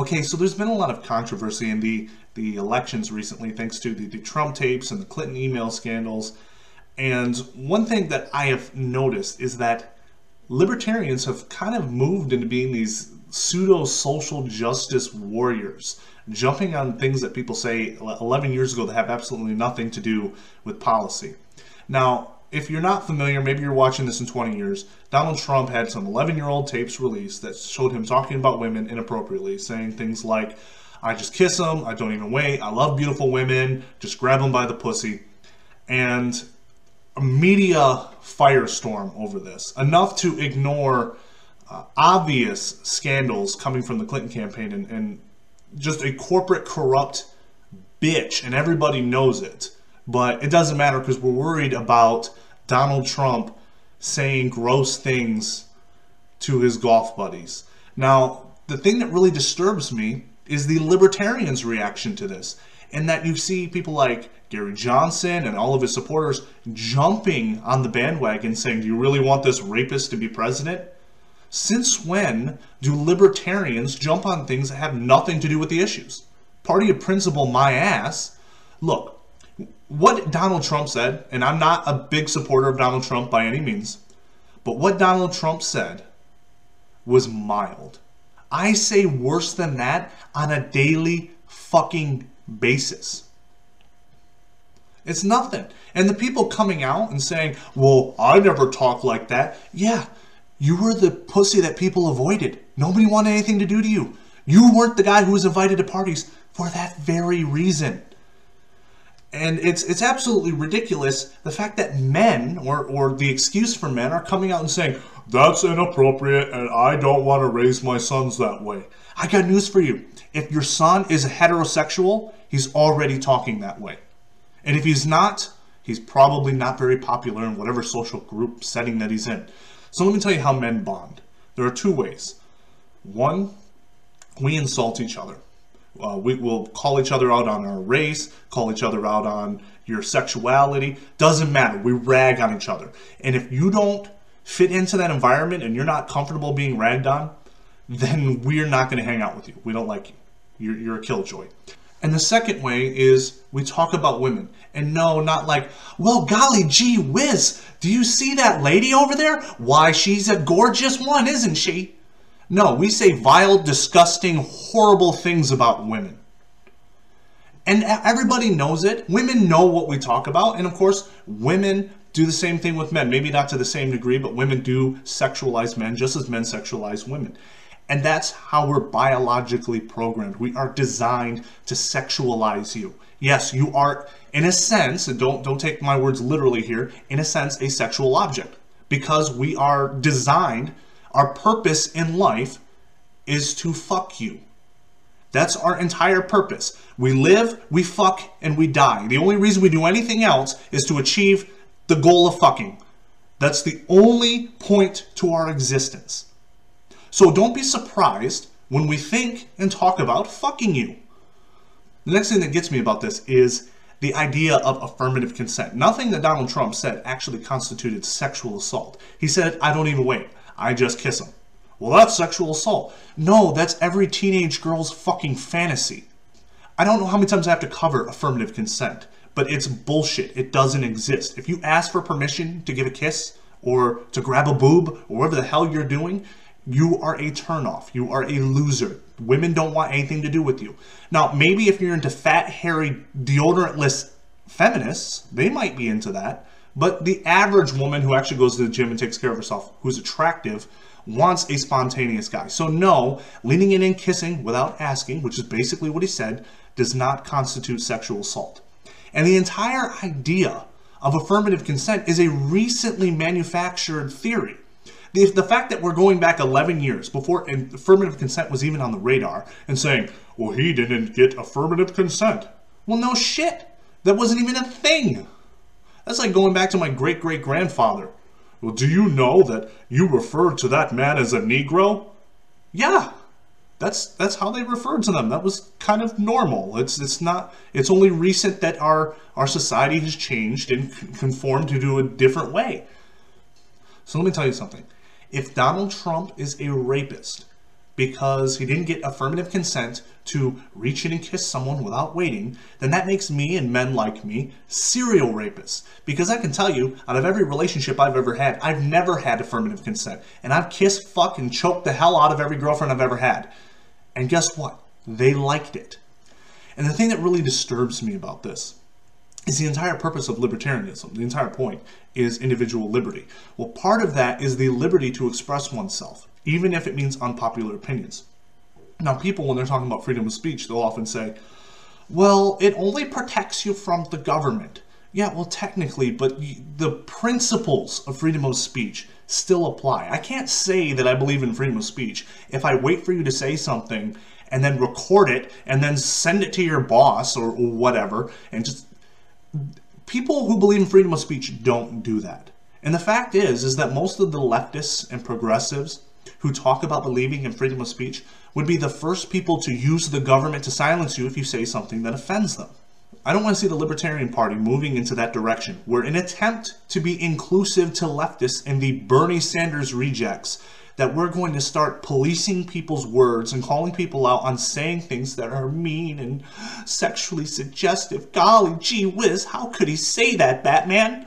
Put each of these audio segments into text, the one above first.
Okay, so there's been a lot of controversy in the, the elections recently thanks to the, the Trump tapes and the Clinton email scandals. And one thing that I have noticed is that libertarians have kind of moved into being these pseudo social justice warriors, jumping on things that people say 11 years ago that have absolutely nothing to do with policy. Now, if you're not familiar, maybe you're watching this in 20 years, Donald Trump had some 11 year old tapes released that showed him talking about women inappropriately, saying things like, I just kiss them, I don't even wait, I love beautiful women, just grab them by the pussy. And a media firestorm over this, enough to ignore uh, obvious scandals coming from the Clinton campaign and, and just a corporate corrupt bitch, and everybody knows it. But it doesn't matter because we're worried about Donald Trump saying gross things to his golf buddies. Now, the thing that really disturbs me is the libertarians' reaction to this, and that you see people like Gary Johnson and all of his supporters jumping on the bandwagon saying, Do you really want this rapist to be president? Since when do libertarians jump on things that have nothing to do with the issues? Party of principle, my ass. Look, what Donald Trump said, and I'm not a big supporter of Donald Trump by any means, but what Donald Trump said was mild. I say worse than that on a daily fucking basis. It's nothing. And the people coming out and saying, well, I never talk like that. Yeah, you were the pussy that people avoided. Nobody wanted anything to do to you. You weren't the guy who was invited to parties for that very reason. And it's it's absolutely ridiculous the fact that men or or the excuse for men are coming out and saying that's inappropriate and I don't want to raise my sons that way. I got news for you. If your son is heterosexual, he's already talking that way. And if he's not, he's probably not very popular in whatever social group setting that he's in. So let me tell you how men bond. There are two ways. One, we insult each other. Uh, we will call each other out on our race, call each other out on your sexuality. Doesn't matter. We rag on each other. And if you don't fit into that environment and you're not comfortable being ragged on, then we're not going to hang out with you. We don't like you. You're, you're a killjoy. And the second way is we talk about women. And no, not like, well, golly gee whiz, do you see that lady over there? Why, she's a gorgeous one, isn't she? No, we say vile, disgusting, horrible things about women. And everybody knows it. Women know what we talk about. And of course, women do the same thing with men. Maybe not to the same degree, but women do sexualize men just as men sexualize women. And that's how we're biologically programmed. We are designed to sexualize you. Yes, you are, in a sense, and don't, don't take my words literally here, in a sense, a sexual object. Because we are designed, our purpose in life is to fuck you. That's our entire purpose. We live, we fuck, and we die. The only reason we do anything else is to achieve the goal of fucking. That's the only point to our existence. So don't be surprised when we think and talk about fucking you. The next thing that gets me about this is the idea of affirmative consent. Nothing that Donald Trump said actually constituted sexual assault. He said, I don't even wait. I just kiss him. Well, that's sexual assault. No, that's every teenage girl's fucking fantasy. I don't know how many times I have to cover affirmative consent, but it's bullshit. It doesn't exist. If you ask for permission to give a kiss or to grab a boob or whatever the hell you're doing, you are a turnoff. You are a loser. Women don't want anything to do with you. Now, maybe if you're into fat, hairy, deodorantless feminists, they might be into that. But the average woman who actually goes to the gym and takes care of herself, who's attractive, wants a spontaneous guy. So, no, leaning in and kissing without asking, which is basically what he said, does not constitute sexual assault. And the entire idea of affirmative consent is a recently manufactured theory. The, the fact that we're going back 11 years before affirmative consent was even on the radar and saying, well, he didn't get affirmative consent. Well, no shit. That wasn't even a thing. That's like going back to my great great grandfather. Well, do you know that you referred to that man as a Negro? Yeah, that's that's how they referred to them. That was kind of normal. It's it's not. It's only recent that our our society has changed and conformed to do a different way. So let me tell you something if Donald Trump is a rapist because he didn't get affirmative consent to reach in and kiss someone without waiting, then that makes me and men like me serial rapists. Because I can tell you, out of every relationship I've ever had, I've never had affirmative consent. And I've kissed, fuck, and choked the hell out of every girlfriend I've ever had. And guess what? They liked it. And the thing that really disturbs me about this is the entire purpose of libertarianism. The entire point is individual liberty. Well, part of that is the liberty to express oneself, even if it means unpopular opinions. Now, people, when they're talking about freedom of speech, they'll often say, well, it only protects you from the government. Yeah, well, technically, but the principles of freedom of speech still apply. I can't say that I believe in freedom of speech if I wait for you to say something and then record it and then send it to your boss or, whatever and just people who believe in freedom of speech don't do that. And the fact is, is that most of the leftists and progressives who talk about believing in freedom of speech would be the first people to use the government to silence you if you say something that offends them. I don't want to see the Libertarian Party moving into that direction, where in attempt to be inclusive to leftists and the Bernie Sanders rejects, that we're going to start policing people's words and calling people out on saying things that are mean and sexually suggestive. Golly gee whiz, how could he say that, Batman?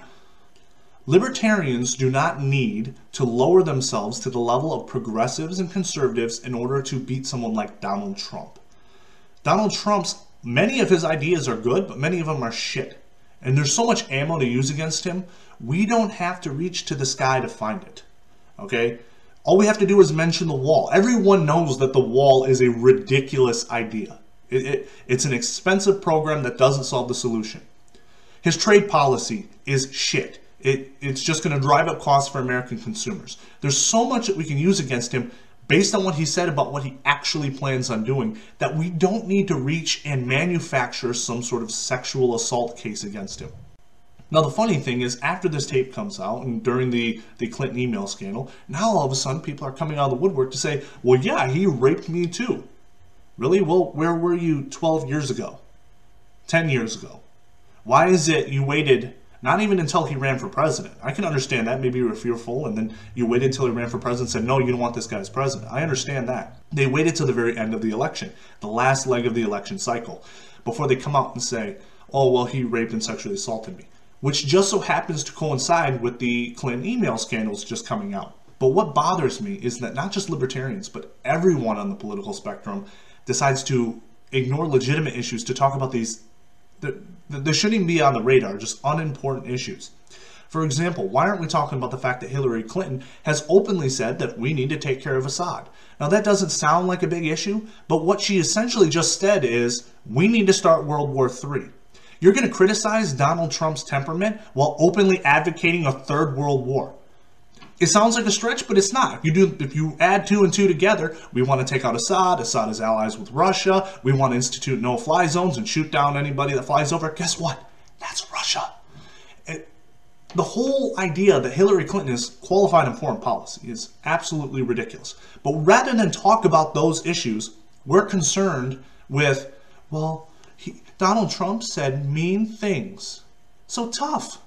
Libertarians do not need to lower themselves to the level of progressives and conservatives in order to beat someone like Donald Trump. Donald Trump's, many of his ideas are good, but many of them are shit. And there's so much ammo to use against him, we don't have to reach to the sky to find it. Okay? All we have to do is mention the wall. Everyone knows that the wall is a ridiculous idea. It, it, it's an expensive program that doesn't solve the solution. His trade policy is shit. It, it's just going to drive up costs for American consumers. There's so much that we can use against him based on what he said about what he actually plans on doing that we don't need to reach and manufacture some sort of sexual assault case against him. Now, the funny thing is, after this tape comes out and during the, the Clinton email scandal, now all of a sudden people are coming out of the woodwork to say, well, yeah, he raped me too. Really? Well, where were you 12 years ago? 10 years ago? Why is it you waited not even until he ran for president? I can understand that. Maybe you were fearful and then you waited until he ran for president and said, no, you don't want this guy as president. I understand that. They waited till the very end of the election, the last leg of the election cycle, before they come out and say, oh, well, he raped and sexually assaulted me which just so happens to coincide with the Clinton email scandals just coming out. But what bothers me is that not just libertarians, but everyone on the political spectrum decides to ignore legitimate issues to talk about these that shouldn't be on the radar, just unimportant issues. For example, why aren't we talking about the fact that Hillary Clinton has openly said that we need to take care of Assad? Now, that doesn't sound like a big issue, but what she essentially just said is we need to start World War III. You're going to criticize Donald Trump's temperament while openly advocating a third world war. It sounds like a stretch, but it's not. If you do, if you add two and two together, we want to take out Assad. Assad is allies with Russia. We want to institute no-fly zones and shoot down anybody that flies over. Guess what? That's Russia. It, the whole idea that Hillary Clinton is qualified in foreign policy is absolutely ridiculous. But rather than talk about those issues, we're concerned with, well, he, Donald Trump said mean things. So tough.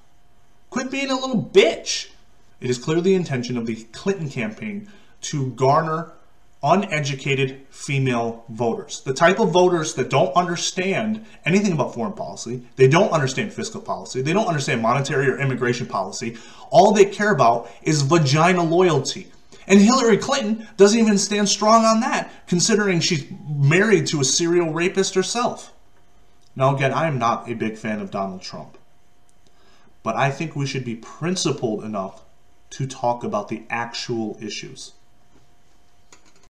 Quit being a little bitch. It is clearly the intention of the Clinton campaign to garner uneducated female voters. The type of voters that don't understand anything about foreign policy, they don't understand fiscal policy, they don't understand monetary or immigration policy. All they care about is vagina loyalty. And Hillary Clinton doesn't even stand strong on that, considering she's married to a serial rapist herself. Now, again, I am not a big fan of Donald Trump, but I think we should be principled enough to talk about the actual issues.